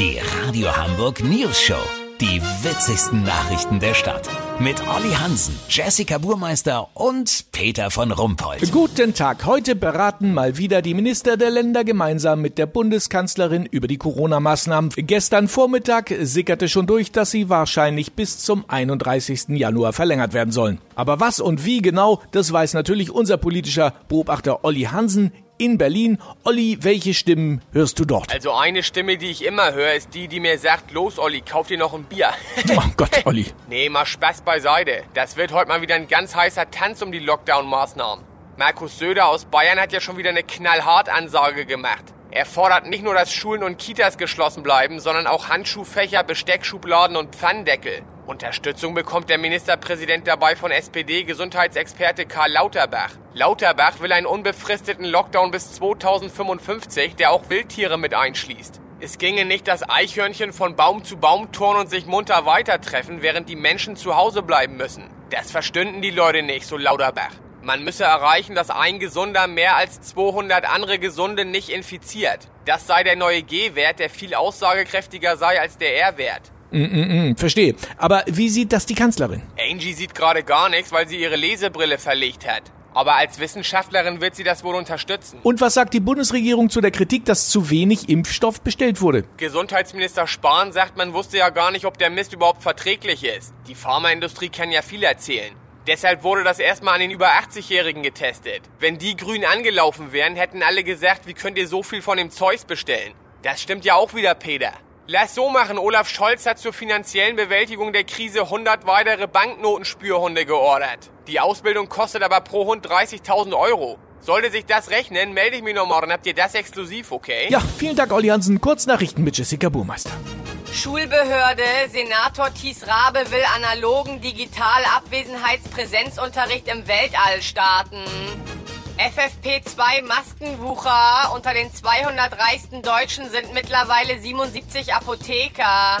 Die Radio Hamburg News Show. Die witzigsten Nachrichten der Stadt. Mit Olli Hansen, Jessica Burmeister und Peter von Rumpold. Guten Tag. Heute beraten mal wieder die Minister der Länder gemeinsam mit der Bundeskanzlerin über die Corona-Maßnahmen. Gestern Vormittag sickerte schon durch, dass sie wahrscheinlich bis zum 31. Januar verlängert werden sollen. Aber was und wie genau, das weiß natürlich unser politischer Beobachter Olli Hansen in Berlin. Olli, welche Stimmen hörst du dort? Also eine Stimme, die ich immer höre, ist die, die mir sagt, los Olli, kauf dir noch ein Bier. Oh Gott, Olli. nee, mal Spaß beiseite. Das wird heute mal wieder ein ganz heißer Tanz um die Lockdown-Maßnahmen. Markus Söder aus Bayern hat ja schon wieder eine knallhart Ansage gemacht. Er fordert nicht nur, dass Schulen und Kitas geschlossen bleiben, sondern auch Handschuhfächer, Besteckschubladen und Pfannendeckel. Unterstützung bekommt der Ministerpräsident dabei von SPD-Gesundheitsexperte Karl Lauterbach. Lauterbach will einen unbefristeten Lockdown bis 2055, der auch Wildtiere mit einschließt. Es ginge nicht, dass Eichhörnchen von Baum zu Baum turnen und sich munter weitertreffen, während die Menschen zu Hause bleiben müssen. Das verstünden die Leute nicht, so Lauterbach. Man müsse erreichen, dass ein Gesunder mehr als 200 andere Gesunde nicht infiziert. Das sei der neue G-Wert, der viel aussagekräftiger sei als der R-Wert. Mm, mm, mm, verstehe. Aber wie sieht das die Kanzlerin? Angie sieht gerade gar nichts, weil sie ihre Lesebrille verlegt hat. Aber als Wissenschaftlerin wird sie das wohl unterstützen. Und was sagt die Bundesregierung zu der Kritik, dass zu wenig Impfstoff bestellt wurde? Gesundheitsminister Spahn sagt, man wusste ja gar nicht, ob der Mist überhaupt verträglich ist. Die Pharmaindustrie kann ja viel erzählen. Deshalb wurde das erstmal an den über 80-Jährigen getestet. Wenn die grün angelaufen wären, hätten alle gesagt, wie könnt ihr so viel von dem Zeugs bestellen? Das stimmt ja auch wieder, Peter. Lass so machen, Olaf Scholz hat zur finanziellen Bewältigung der Krise 100 weitere Banknotenspürhunde geordert. Die Ausbildung kostet aber pro Hund 30.000 Euro. Sollte sich das rechnen, melde ich mich noch morgen. Habt ihr das exklusiv, okay? Ja, vielen Dank, Olli Hansen. Kurznachrichten mit Jessica Burmeister. Schulbehörde, Senator Thies Rabe will analogen digital Abwesenheitspräsenzunterricht im Weltall starten. FFP2 Maskenwucher. Unter den 200 reichsten Deutschen sind mittlerweile 77 Apotheker.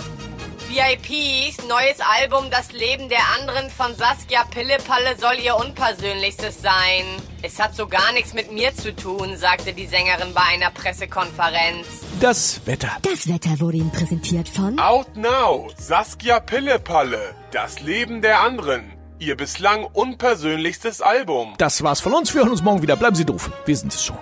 VIPs, neues Album Das Leben der anderen von Saskia Pillepalle soll ihr unpersönlichstes sein. Es hat so gar nichts mit mir zu tun, sagte die Sängerin bei einer Pressekonferenz. Das Wetter. Das Wetter wurde Ihnen präsentiert von Out Now, Saskia Pillepalle, Das Leben der anderen. Ihr bislang unpersönlichstes Album. Das war's von uns. Wir hören uns morgen wieder. Bleiben Sie doof. Wir sind es schon.